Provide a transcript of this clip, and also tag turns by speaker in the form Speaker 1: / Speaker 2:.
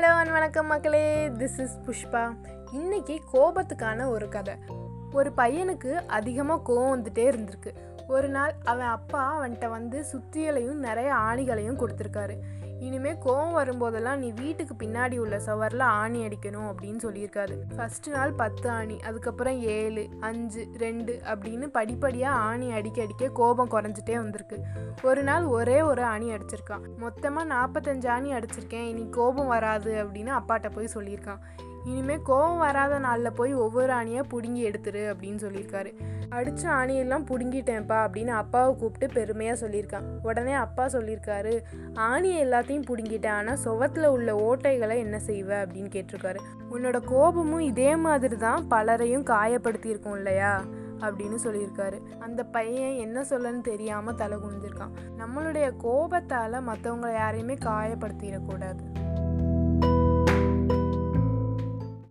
Speaker 1: வணக்கம் மக்களே. This is Pushpa. இன்னைக்கு கோபத்துக்கான ஒரு கதை. ஒரு பையனுக்கு அதிகமாக கோவம் வந்துட்டே இருந்திருக்கு. ஒரு நாள் அவன் அப்பா அவன்கிட்ட வந்து சுத்தியலையும் நிறைய ஆணிகளையும் கொடுத்துருக்காரு. இனிமே கோவம் வரும்போதெல்லாம் நீ வீட்டுக்கு பின்னாடி உள்ள சவரில் ஆணி அடிக்கணும் அப்படின்னு சொல்லியிருக்காரு. ஃபர்ஸ்ட் நாள் பத்து ஆணி அதுக்கப்புறம் ஏழு அஞ்சு ரெண்டு அப்படின்னு படிப்படியாக ஆணி அடிக்க அடிக்க கோபம் குறைஞ்சிட்டே வந்திருக்கு. ஒரு நாள் ஒரே ஒரு ஆணி அடிச்சிருக்கான். மொத்தமாக நாற்பத்தஞ்சு ஆணி அடிச்சிருக்கேன் இனி கோபம் வராது அப்படின்னு அப்பாட்ட போய் சொல்லியிருக்கான். இனிமேல் கோபம் வராத நாளில் போய் ஒவ்வொரு ஆணியாக பிடுங்கி எடுத்துரு அப்படின்னு சொல்லியிருக்காரு. அடித்த ஆணியெல்லாம் பிடுங்கிட்டேன்ப்பா அப்படின்னு அப்பாவை கூப்பிட்டு பெருமையாக சொல்லியிருக்கான். உடனே அப்பா சொல்லியிருக்காரு ஆணியை எல்லாத்தையும் பிடுங்கிட்டேன். ஆனால் சுவத்தில் உள்ள ஓட்டைகளை என்ன செய்வ? அப்படின்னு கேட்டிருக்காரு. உன்னோட கோபமும் இதே மாதிரி தான் பலரையும் காயப்படுத்தியிருக்கும் இல்லையா? அப்படின்னு சொல்லியிருக்காரு. அந்த பையன் என்ன சொல்லன்னு தெரியாமல் தலை குனிஞ்சிருக்கான். நம்மளுடைய கோபத்தால் மற்றவங்களை யாரையுமே காயப்படுத்திடக்கூடாது.